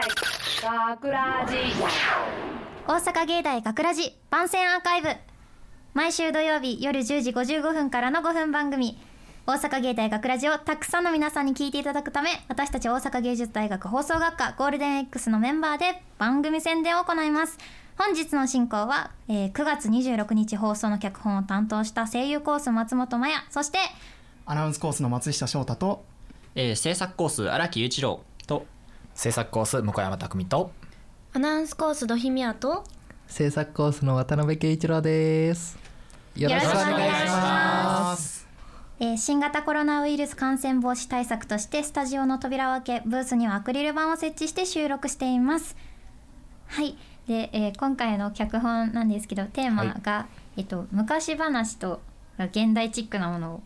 学ラジ。大阪芸大学ラジ番宣アーカイブ。毎週土曜日夜10時55分からの5分番組。大阪芸大学ラジをたくさんの皆さんに聞いていただくため私たち大阪芸術大学放送学科ゴールデン X のメンバーで番組宣伝を行います。本日の進行は、えー9月26日放送の脚本を担当した声優コース松本麻也。そしてアナウンスコースの松下翔太とえー制作コース荒木雄一郎と制作コース向山匠と。アナウンスコースドヒミヤと。制作コースの渡辺圭一郎です。よろしくお願いしまます。えー新型コロナウイルス感染防止対策としてスタジオの扉を開けブースにはアクリル板を設置して収録しています。はい。で、えー今回の脚本なんですけどテーマが、えっと、昔話と現代チックなものを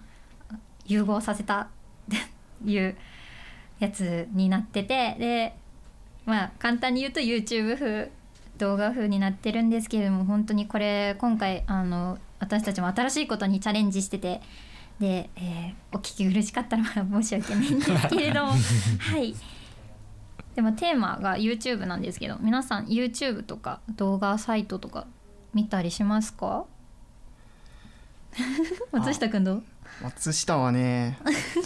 融合させたって いうやつになっててでまあ簡単に言うと YouTube 風動画風になってるんですけれども本当にこれ今回あの私たちも新しいことにチャレンジしててで、えーお聞き苦しかったら申し訳ないんですけれども はい。でもテーマが YouTube なんですけど皆さん YouTube とか動画サイトとか見たりしますか？松下くんどう？松下はね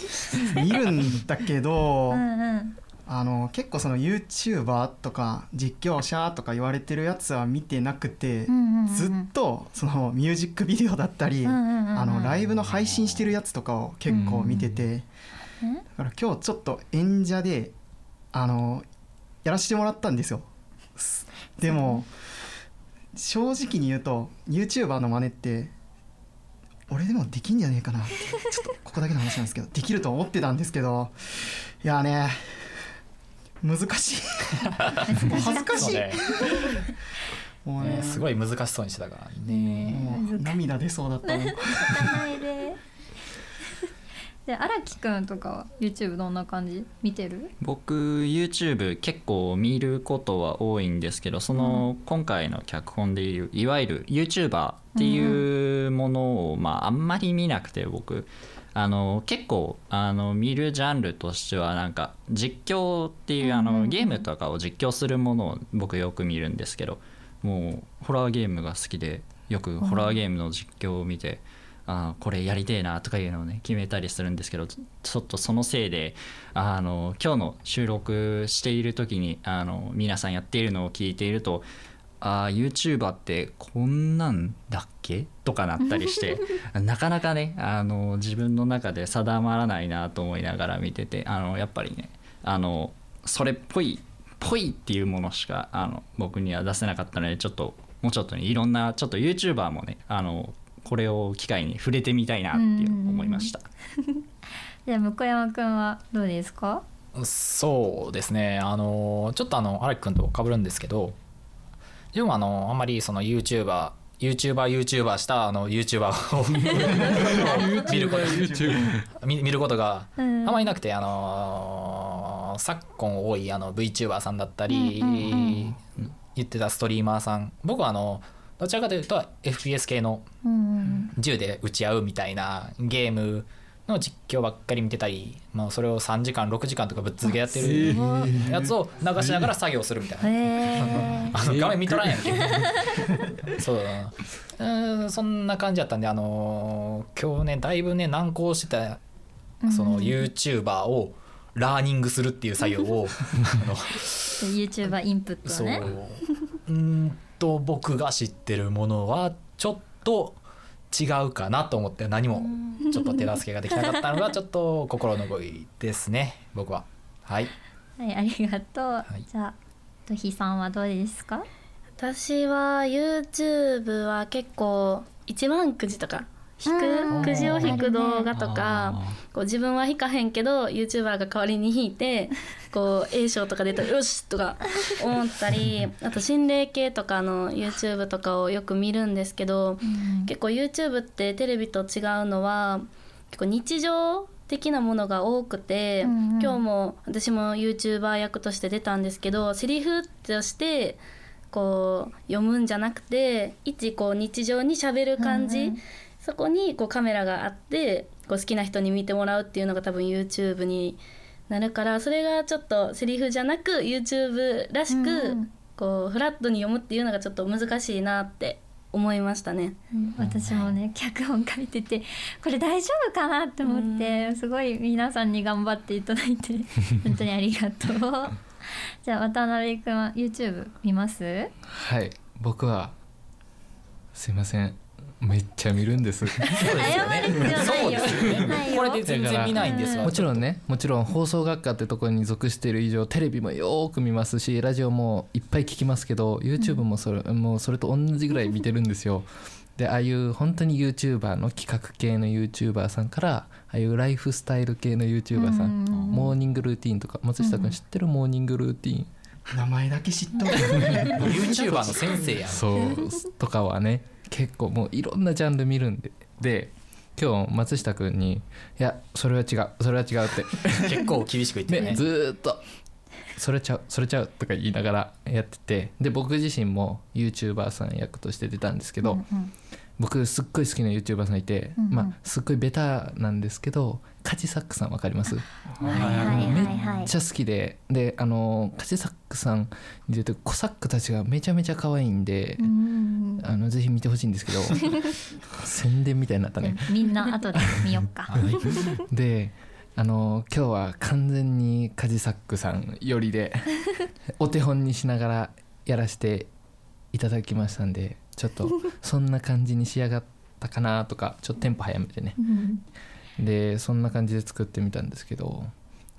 見るんだけど、うんうん。あの結構その YouTuber とか実況者とか言われてるやつは見てなくて、うんうんうんずっとそのミュージックビデオだったり、うんうんうんうんあのライブの配信してるやつとかを結構見てて、うん。だから今日ちょっと演者であのやらせてもらったんですよ。すでも正直に言うと YouTuber の真似って俺でもできんじゃねえかな。ってちょっとここだけの話なんですけど。できると思ってたんですけど。いやね難しい。恥ずかしい。そうね。もうね。すごい難しそうにしてたからね。もう涙出そうだった 名前でで荒木くんとかは YouTube どんな感じ？見てる？僕 YouTube 結構見ることは多いんですけどその今回の脚本でいういわゆる YouTuber っていうものをまああんまり見なくて僕。あの結構あの見るジャンルとしてはなんか実況っていうあのゲームとかを実況するものを僕よく見るんですけどもうホラーゲームが好きでよくホラーゲームの実況を見てあーこれやりてえなとかいうのをね決めたりするんですけどちちょっとそのせいであの今日の収録している時にあの皆さんやっているのを聞いているとあー YouTuber ってこんなんだっけ？とかなったりして なかなかねあの自分の中で定まらないなと思いながら見ててあのやっぱりねあのそれっぽいぽいっていうものしかあの僕には出せなかったのでちょっともうちょっとねいろんなちょっと YouTuber もねあのこれを機会に触れてみたいなっていう思いました。じゃあ向山くんはどうですか？そうですね。あのちょっとあの荒木君と被るんですけど自分はあのあんまりその YouTuber YouTuber、YouTuber したあの YouTuber を 見ること見見ることがあまりなくて、あのー昨今多いあの VTuber さんだったり、うんうん。言ってたストリーマーさん。僕はあのどちらかというと FPS 系のうん銃で撃ち合うみたいなゲームの実況ばっかり見てたり、まあ、それを3時間6時間とかぶっ続けやってるやつを流しながら作業するみたいな。あの画面見とらんやんけ。そう。うんそんな感じだったんであのー今日ねだいぶね難航してたその YouTuber をラーニングするっていう作業を YouTuber インプットねう。ーんと僕が知ってるものはちょっと違うかなと思って何もちょっと手助けができなかったのがちょっと心残りですね 僕は。はい。はいありがとう、い。じゃあとひさんはどうですか？私は YouTube は結構一番くじとかくくじを引く動画とかあこう自分は引かへんけど YouTuber が代わりに引いてこう A 賞とか出たらよしとか思ったりあと心霊系とかの YouTube とかをよく見るんですけど結構 YouTube ってテレビと違うのは結構日常的なものが多くて、今日も私も YouTuber 役として出たんですけどセリフとしてこう読むんじゃなくて一こう日常にしゃべる感じ、そこにこうカメラがあってこう好きな人に見てもらうっていうのが多分 YouTube になるからそれがちょっとセリフじゃなく YouTube らしく、うん。こうフラットに読むっていうのがちょっと難しいなって思いましたね。うん。私もね脚本書いててこれ大丈夫かなって思ってすごい皆さんに頑張っていただいて 本当にありがとう。じゃあ渡辺君は YouTube 見ます？はい。僕はすいませんめっちゃ見るんです。謝る必要ないよ。ないよこれで全然見ないんですわもちろんねもちろん放送学科ってところに属している以上テレビもよーく見ますしラジオもいっぱい聞きますけど YouTube もそれ,、もうそれと同じぐらい見てるんですよ。でああいう本当に YouTuber の企画系の YouTuber さんからああいうライフスタイル系の YouTuber さん、うん。モーニングルーティンとか松下君知ってる？モーニングルーティン、名前だけ知っとる。YouTuber の先生やん。そうとかはね結構もういろんなジャンル見るんで。で今日松下君に「いやそれは違うそれは違う」って。結構厳しく言ってるね、ねずーっと「それちゃうそれちゃう」とか言いながらやってて。で僕自身も YouTuber さん役として出たんですけど、うんうん。僕すっごい好きな YouTuber さんいて、うんうん。まあすっごいベタなんですけどカジサックさんわかります？はいはいはいはい。めっちゃ好きで。であのカジサックさんに出てるコサックたちがめちゃめちゃ可愛いんで、うん。あのぜひ見てほしいんですけど 宣伝みたいになったね。みんな後で見よっか。であの今日は完全にカジサックさんよりでお手本にしながらやらせていただきましたんでちょっとそんな感じに仕上がったかなとかちょっとテンポ早めてね。うんでそんな感じで作ってみたんですけど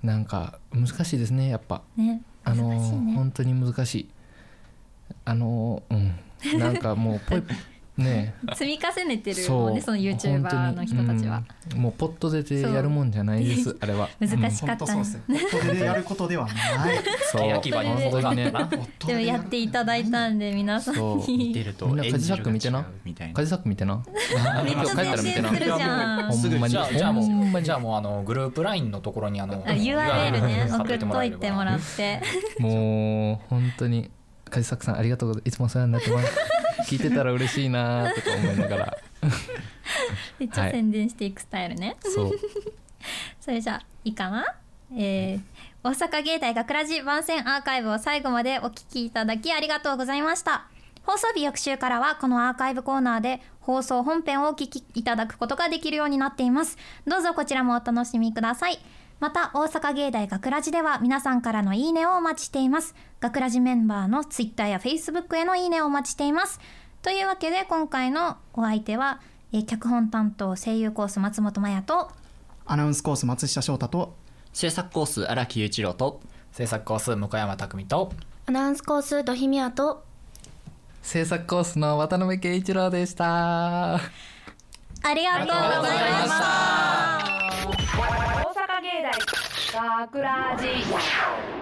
なんか難しいですねやっぱ。ねあのね。本当に難しい。あのうん。なんかもうぽいね積み重ねてるもんねその YouTuber の人たちは、うん。もうポッと出てやるもんじゃないですあれは。難しかった。ね本当そうですね。これでやることではない。そう。焼き場に本当にねでもやっていただいたんで皆さんに。出るとみんなカジサック見てな？カジサック見てな？めっちゃ帰ったら見てな宣伝するじゃん。ほんまにじゃあじゃあもうじゃあもうあのグループ LINE のところにあのあ URL ね貼送っといてもらうってもう本当にカジサックさんありがとうございます。いつもお世話になってます聞いてたら嬉しいなとか思いながら。めっちゃ宣伝していくスタイルね、そう。それじゃあいいかな？えー大阪芸大学ラジ番宣アーカイブを最後までお聞きいただきありがとうございました。放送日翌週からはこのアーカイブコーナーで放送本編をお聞きいただくことができるようになっています。どうぞこちらもお楽しみくださいまた大阪芸大学ラジでは皆さんからのいいねをお待ちしています。学ラジメンバーのツイッターやフェイスブックへのいいねをお待ちしています。というわけで今回のお相手は、えー脚本担当声優コース松本麻也とアナウンスコース松下翔太と制作コース荒木雄一郎と制作コース向山匠とアナウンスコースドヒミヤと制作コースの渡辺圭一郎でした。ありがとうございました大阪芸大学ラジ